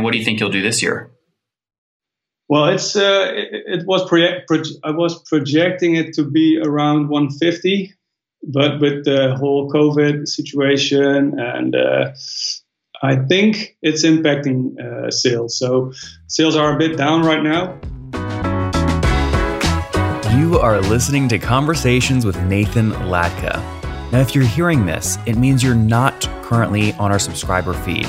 And what do you think you'll do this year? Well, it's uh, it, it, was proje- proje- I was projecting it to be around 150, but with the whole COVID situation and uh, I think it's impacting uh, sales. So sales are a bit down right now. You are listening to Conversations with Nathan Latka. Now, if you're hearing this, it means you're not currently on our subscriber feed.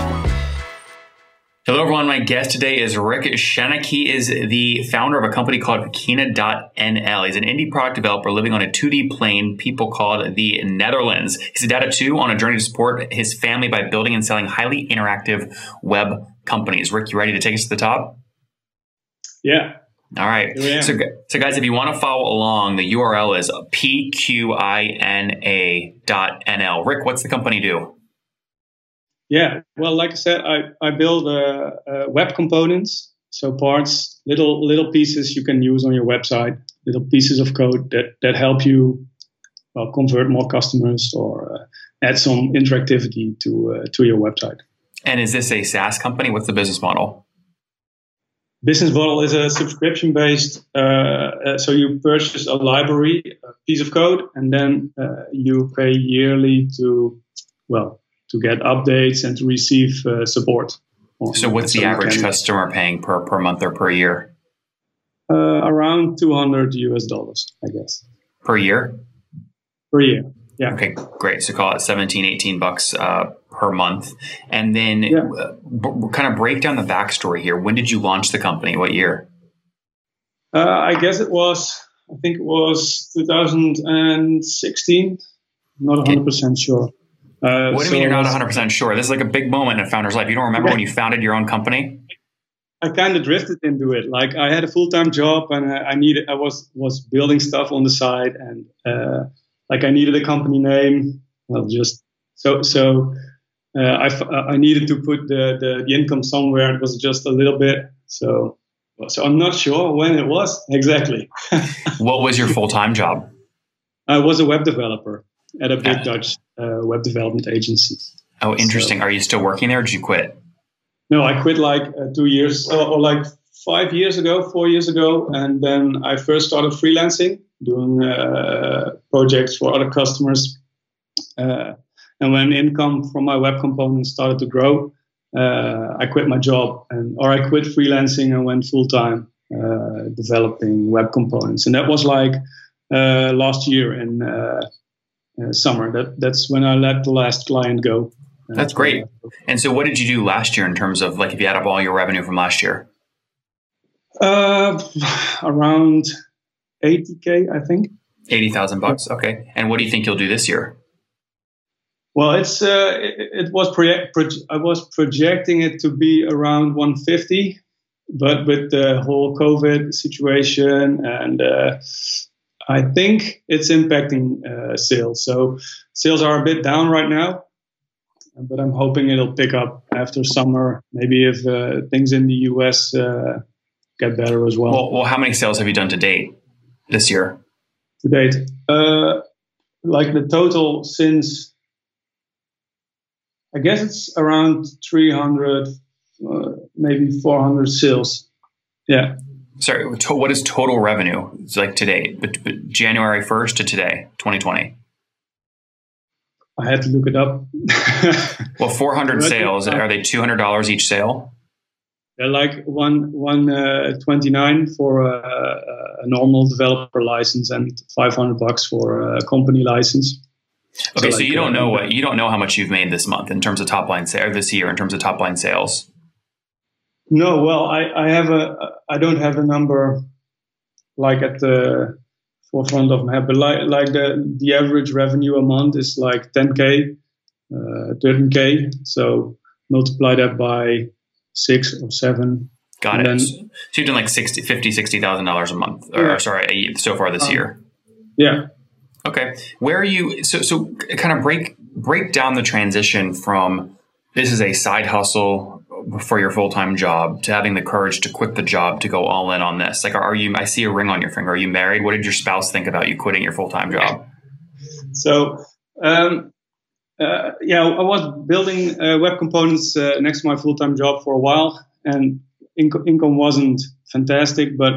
Hello, everyone. My guest today is Rick Schennink. He is the founder of a company called Kina.nl. He's an indie product developer living on a 2D plane people called the Netherlands. He's a data two on a journey to support his family by building and selling highly interactive web companies. Rick, you ready to take us to the top? Yeah. All right. So, so, guys, if you want to follow along, the URL is pqina.nl. Rick, what's the company do? Yeah, well, like I said, I, I build uh, uh, web components, so parts, little little pieces you can use on your website, little pieces of code that that help you well, convert more customers or uh, add some interactivity to uh, to your website. And is this a SaaS company? What's the business model? Business model is a subscription based. Uh, uh, so you purchase a library, a piece of code, and then you pay yearly to well to get updates and to receive uh, support. So, what's the average customer paying per per month or per year? Uh, around 200 US dollars, I guess. Per year? Per year, yeah. Okay, great. So, call it 17, 18 bucks uh, per month. And then yeah. Uh, b- kind of break down the backstory here. When did you launch the company? What year? Uh, I guess it was, I think it was 2016. Not 100% sure. Uh, what do you so mean you're not 100% sure? This is like a big moment in a founder's life. You don't remember when you founded your own company? I kind of drifted into it. Like I had a full time job and I needed, I was was building stuff on the side, and uh, like I needed a company name. Well, just so so uh, I I needed to put the, the, the income somewhere. It was just a little bit. So so I'm not sure when it was exactly. what was your full time job? I was a web developer at a big yeah. Dutch web development agency. Oh, interesting. So, Are you still working there or did you quit? No, I quit like uh, two years or, or, like five years ago, four years ago. And then I first started freelancing, doing uh, projects for other customers. Uh, and when income from my web components started to grow, uh, I quit my job and or I quit freelancing and went full time uh, developing web components. And that was like last year in uh, summer. That that's when I let the last client go. Uh, that's great. And so, what did you do last year in terms of like if you add up all your revenue from last year? Uh, around eighty k, I think. Eighty thousand bucks. Okay. And what do you think you'll do this year? Well, it's uh, it, it was project. Proje- I was projecting it to be around 150, but with the whole COVID situation and uh, I think it's impacting uh, sales. So sales are a bit down right now, but I'm hoping it'll pick up after summer. Maybe if uh, things in the US uh, get better as well. well. well. how many sales have you done to date this year? To date, uh, like the total since, I guess it's around 300, uh, maybe 400 sales. Yeah. Sorry, to, what is total revenue? It's like today, but, but January 1st to today, 2020. I had to look it up. well, 400 sales, are they $200 each sale? They're like one one uh, twenty nine for a, a, normal developer license and five hundred bucks for a company license. Okay, so, so like, you don't know uh, what you don't know how much you've made this month in terms of top line sales, this year in terms of top line sales. No, well, I, I have a I don't have a number like at the forefront of my head, but like like the the average revenue a month is like 10k, uh, 13k. So multiply that by six or seven. Got it. Then, so you're doing like 60, 50, 60,000 dollars a month, or yeah. sorry, so far this um, year. Yeah. Okay. Where are you? So, so kind of break, break down the transition from this is a side hustle for your full-time job to having the courage to quit the job to go all in on this. Like, are you, I see a ring on your finger. Are you married? What did your spouse think about you quitting your full-time job? So, um, uh, yeah, I was building uh, web components uh, next to my full time job for a while, and inc- income wasn't fantastic. But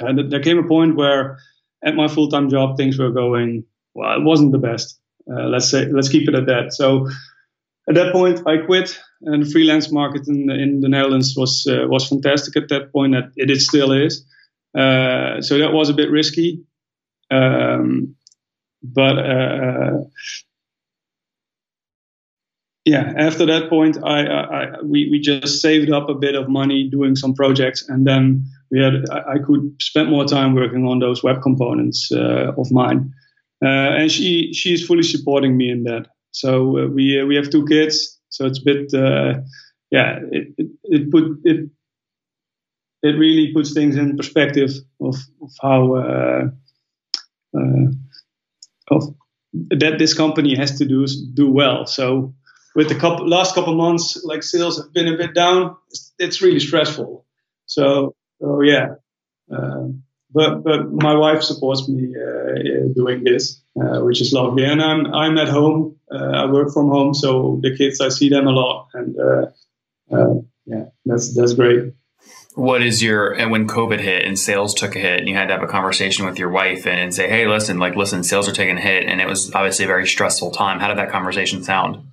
uh, th- there came a point where, at my full time job, things were going well. It wasn't the best. Uh, let's say let's keep it at that. So at that point, I quit, and the freelance market in the, in the Netherlands was uh, was fantastic at that point. That it, it still is. so that was a bit risky. Um, but yeah, after that point, I, I, we, we just saved up a bit of money doing some projects, and then we had I, I could spend more time working on those web components uh, of mine, uh, and she she's fully supporting me in that. So uh, we uh, we have two kids, so it's a bit uh, yeah it, it, it put it it really puts things in perspective of of how uh, of that this company has to do do well. So with the couple, last couple months, like sales have been a bit down. It's, it's really stressful. So, so yeah. Um, but but my wife supports me uh, doing this, uh, which is lovely. And I'm I'm at home. Uh, I work from home, so the kids I see them a lot, and uh, uh, yeah, that's that's great. What is your and when COVID hit and sales took a hit, and you had to have a conversation with your wife and, and say, "Hey, listen, like, listen, sales are taking a hit," and it was obviously a very stressful time. How did that conversation sound?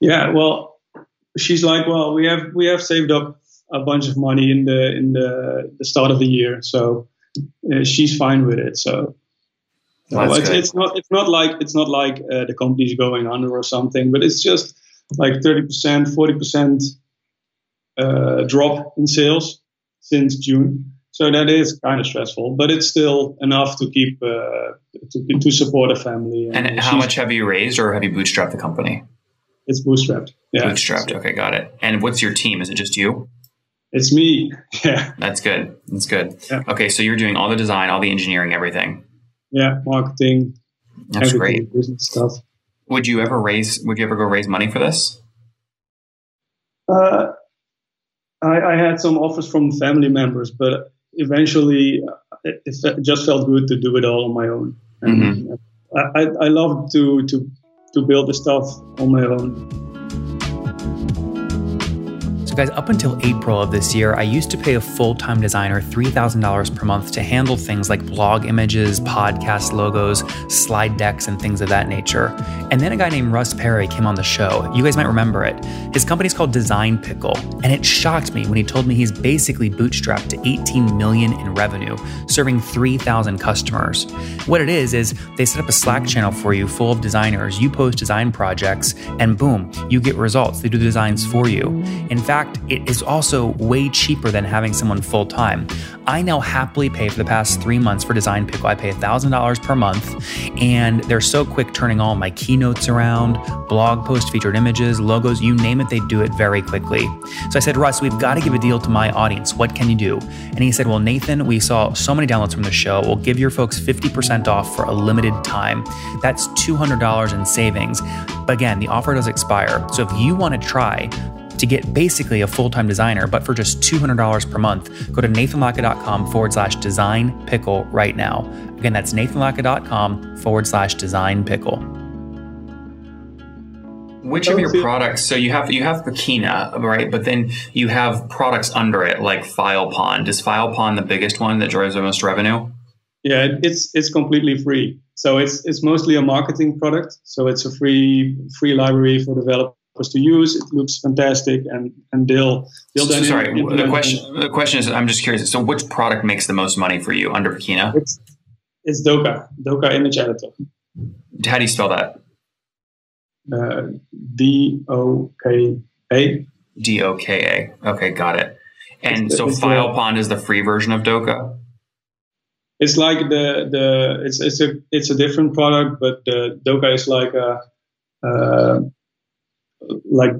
Yeah, well, she's like, well, we have we have saved up a bunch of money in the in the, the start of the year, so uh, she's fine with it. So. Well, it's, it's, not. It's not like it's not like uh, the company's going under or something, but it's just like thirty percent, forty percent uh, drop in sales since June. So that is kind of stressful, but it's still enough to keep uh, to, to support a family. And, and how much have you raised, or have you bootstrapped the company? It's bootstrapped. Yeah. Bootstrapped. Okay, got it. And what's your team? Is it just you? It's me. Yeah. That's good. That's good. Yeah. Okay, so you're doing all the design, all the engineering, everything. Yeah, marketing. That's great. Business stuff. Would you ever raise? Would you ever go raise money for this? Uh, I, I had some offers from family members, but eventually it, it, just felt good to do it all on my own. And mm-hmm. I, I, I love to to to build the stuff on my own. So, guys, up until April of this year, I used to pay a full time designer $3,000 per month to handle things like blog images, podcast logos, slide decks, and things of that nature. And then a guy named Russ Perry came on the show. You guys might remember it. His company's called Design Pickle, and it shocked me when he told me he's basically bootstrapped to 18 million in revenue, serving 3,000 customers. What it is is they set up a Slack channel for you full of designers. You post design projects, and boom, you get results. They do the designs for you. In fact, fact, it is also way cheaper than having someone full time. I now happily pay for the past three months for Design Pickle. I pay $1,000 per month, and they're so quick turning all my keynotes around, blog post featured images, logos, you name it, they do it very quickly. So I said, Russ, we've got to give a deal to my audience. What can you do? And he said, Well, Nathan, we saw so many downloads from the show. We'll give your folks 50% off for a limited time. That's $200 in savings. But again, the offer does expire. So if you want to try, to get basically a full time designer, but for just $200 per month, go to nathanlatka.com forward slash design pickle right now. Again, that's nathanlatka.com forward slash design pickle. Which of your products? So you have you have PQINA, right? But then you have products under it like FilePond. Is FilePond the biggest one that drives the most revenue? Yeah, it's it's completely free. So it's it's mostly a marketing product. So it's a free free library for developers to use. It looks fantastic, and and they'll they'll so, sorry. The question the question is, I'm just curious. So which product makes the most money for you under PQINA? It's, it's Doka, Doka Image Editor. How do you spell that? Uh, D O K A. D O K A. Okay, got it. And it's so FilePond is the free version of Doka. It's like the the it's it's a it's a different product, but the Doka is like a uh, like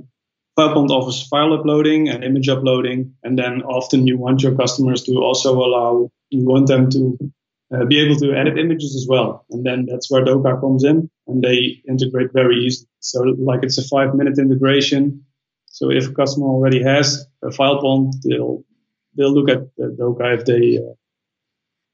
FilePond offers file uploading and image uploading, and then often you want your customers to also allow you want them to uh, be able to edit images as well. And then that's where Doka comes in and they integrate very easily. So like it's a five minute integration. So if a customer already has a FilePond, they'll, they'll look at the Doka if they, uh,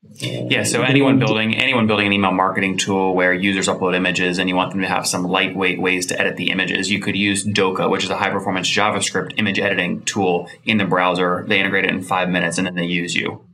yeah, so anyone building anyone building an email marketing tool where users upload images and you want them to have some lightweight ways to edit the images, you could use Doka, which is a high performance JavaScript image editing tool in the browser. They integrate it in five minutes and then they use you.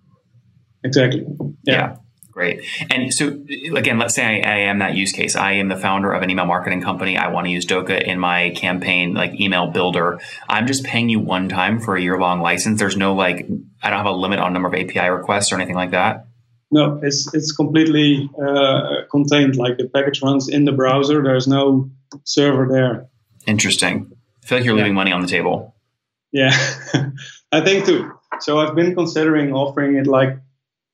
Exactly. yeah. yeah. Great. And so, again, let's say I, I, am that use case. I am the founder of an email marketing company. I want to use Doka in my campaign, like email builder. I'm just paying you one time for a year long license. There's no like, I don't have a limit on number of API requests or anything like that. No, it's it's completely uh, contained. Like the package runs in the browser. There's no server there. Interesting. I feel like you're yeah. leaving money on the table. Yeah, I think too. So I've been considering offering it like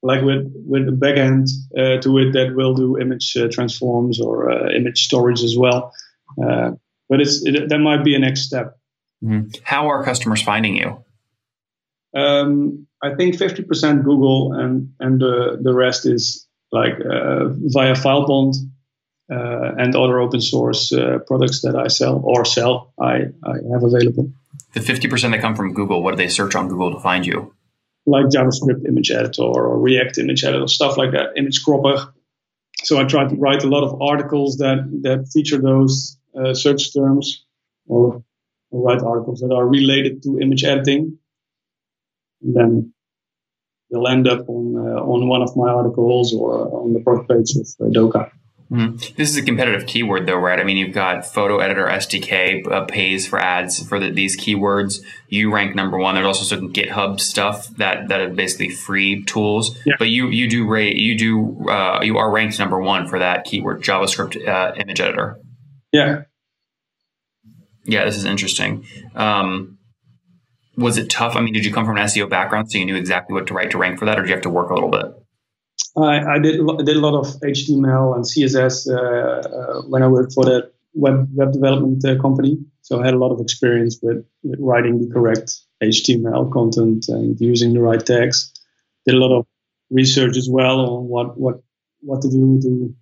like with with a backend uh, to it that will do image uh, transforms or uh, image storage as well. Uh, but it's it, that might be a next step. Mm-hmm. How are customers finding you? Um, I think 50% Google and and the the rest is like uh, via FilePond uh, and other open source products that I sell or sell I, I have available. The 50% that come from Google, what do they search on Google to find you? like JavaScript image editor or React image editor, stuff like that, image cropper. So I try to write a lot of articles that, that feature those uh, search terms or, or, write articles that are related to image editing. And then they'll end up on, uh, on one of my articles or on the product page of uh, Doka. Mm-hmm. This is a competitive keyword, though, right? I mean, you've got Photo Editor SDK uh, pays for ads for the, these keywords. You rank number one. There's also some GitHub stuff that that are basically free tools. Yeah. But you you do rate you do uh, you are ranked number one for that keyword JavaScript uh, image editor. Yeah. Yeah, this is interesting. Um, was it tough? I mean, did you come from an SEO background so you knew exactly what to write to rank for that, or did you have to work a little bit? I, I did did a lot of HTML and CSS uh, uh, when I worked for that web web development uh, company. So I had a lot of experience with, with, writing the correct HTML content and using the right tags. Did a lot of research as well on what what what to do to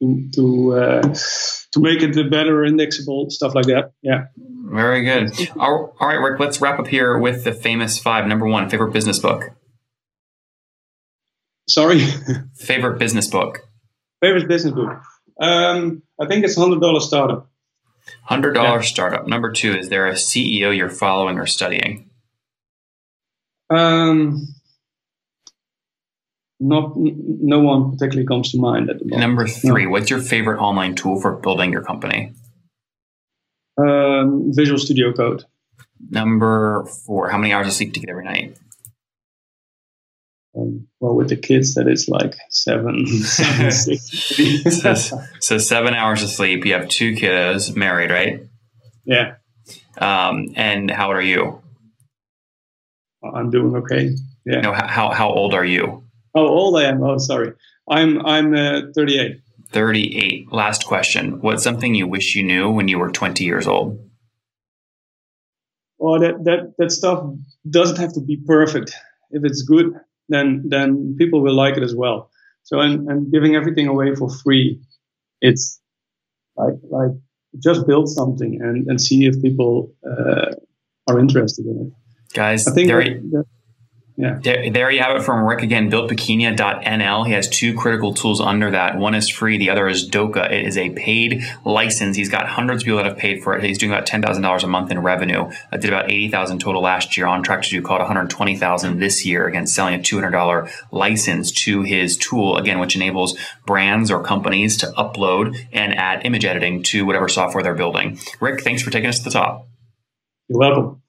to to, uh, to make it the better indexable stuff like that. Yeah. Very good. All right, Rick. Let's wrap up here with the famous five. Number one, favorite business book. Sorry. Favorite business book. Favorite business book. Um, I think it's hundred dollar startup. Hundred dollar yeah. startup. Number two. Is there a CEO you're following or studying? Um, not no one particularly comes to mind at the moment. Number three. No. What's your favorite online tool for building your company? Um, Visual Studio Code. Number four. How many hours of sleep do you get every night? Um, well, with the kids, that is like seven, seven six. so, so, seven hours of sleep. You have two kiddos, married, right? Yeah. Um, and how old are you? I'm doing okay. Yeah. No, how how old are you? Oh, old I am. Oh, sorry. I'm I'm uh, 38. 38. Last question. What's something you wish you knew when you were 20 years old? Well, that that that stuff doesn't have to be perfect. If it's good, then then people will like it as well. So and, and giving everything away for free, it's like like just build something and, and see if people uh, are interested in it. Guys, I think there, that, yeah. There, there, you have it from Rick again, builtpequena.nl. He has two critical tools under that. One is free, the other is Doka. It is a paid license. He's got hundreds of people that have paid for it. He's doing about $10,000 a month in revenue. I did about 80,000 total last year, on track to do called 120,000 this year, again, selling a $200 license to his tool, again, which enables brands or companies to upload and add image editing to whatever software they're building. Rick, thanks for taking us to the top. You're welcome.